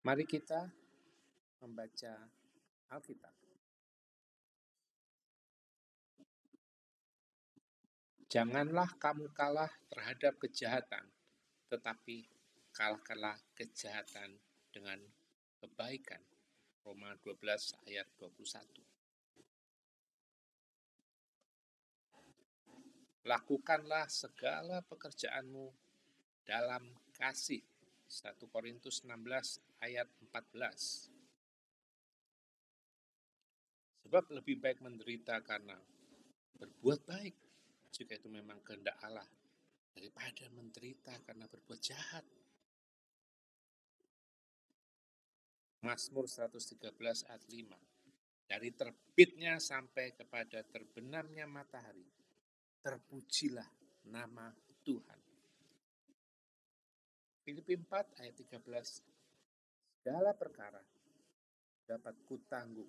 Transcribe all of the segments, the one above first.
Mari kita membaca Alkitab. Janganlah kamu kalah terhadap kejahatan, tetapi kalahkanlah kejahatan dengan kebaikan. Roma 12 ayat 21. Lakukanlah segala pekerjaanmu dalam kasih. 1 Korintus 16 ayat 14. Sebab lebih baik menderita karena berbuat baik jika itu memang kehendak Allah daripada menderita karena berbuat jahat. Mazmur 113 ayat 5. Dari terbitnya sampai kepada terbenamnya matahari, terpujilah nama Tuhan. Filipi 4 ayat 13 Segala perkara dapat kutanggung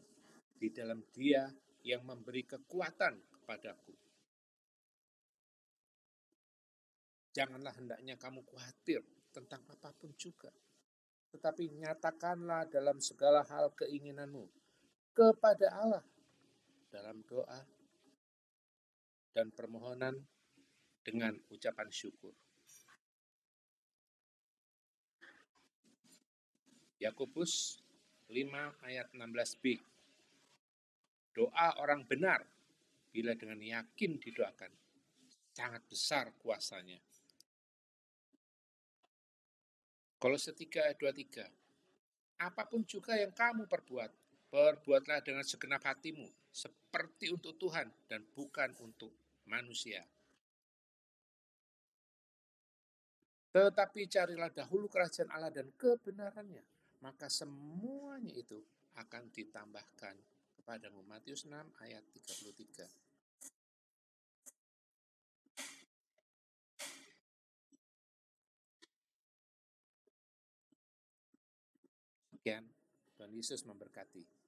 di dalam dia yang memberi kekuatan kepadaku. Janganlah hendaknya kamu khawatir tentang apa pun juga. Tetapi nyatakanlah dalam segala hal keinginanmu kepada Allah dalam doa dan permohonan dengan ucapan syukur. Yakobus 5 ayat 16b. Doa orang benar bila dengan yakin didoakan sangat besar kuasanya. Kalau setiga ayat 23. Apa pun juga yang kamu perbuat, perbuatlah dengan segenap hatimu, seperti untuk Tuhan dan bukan untuk manusia. Tetapi carilah dahulu kerajaan Allah dan kebenarannya, maka semuanya itu akan ditambahkan kepadamu. Matius 6 ayat 33. Sekian, Tuhan Yesus memberkati.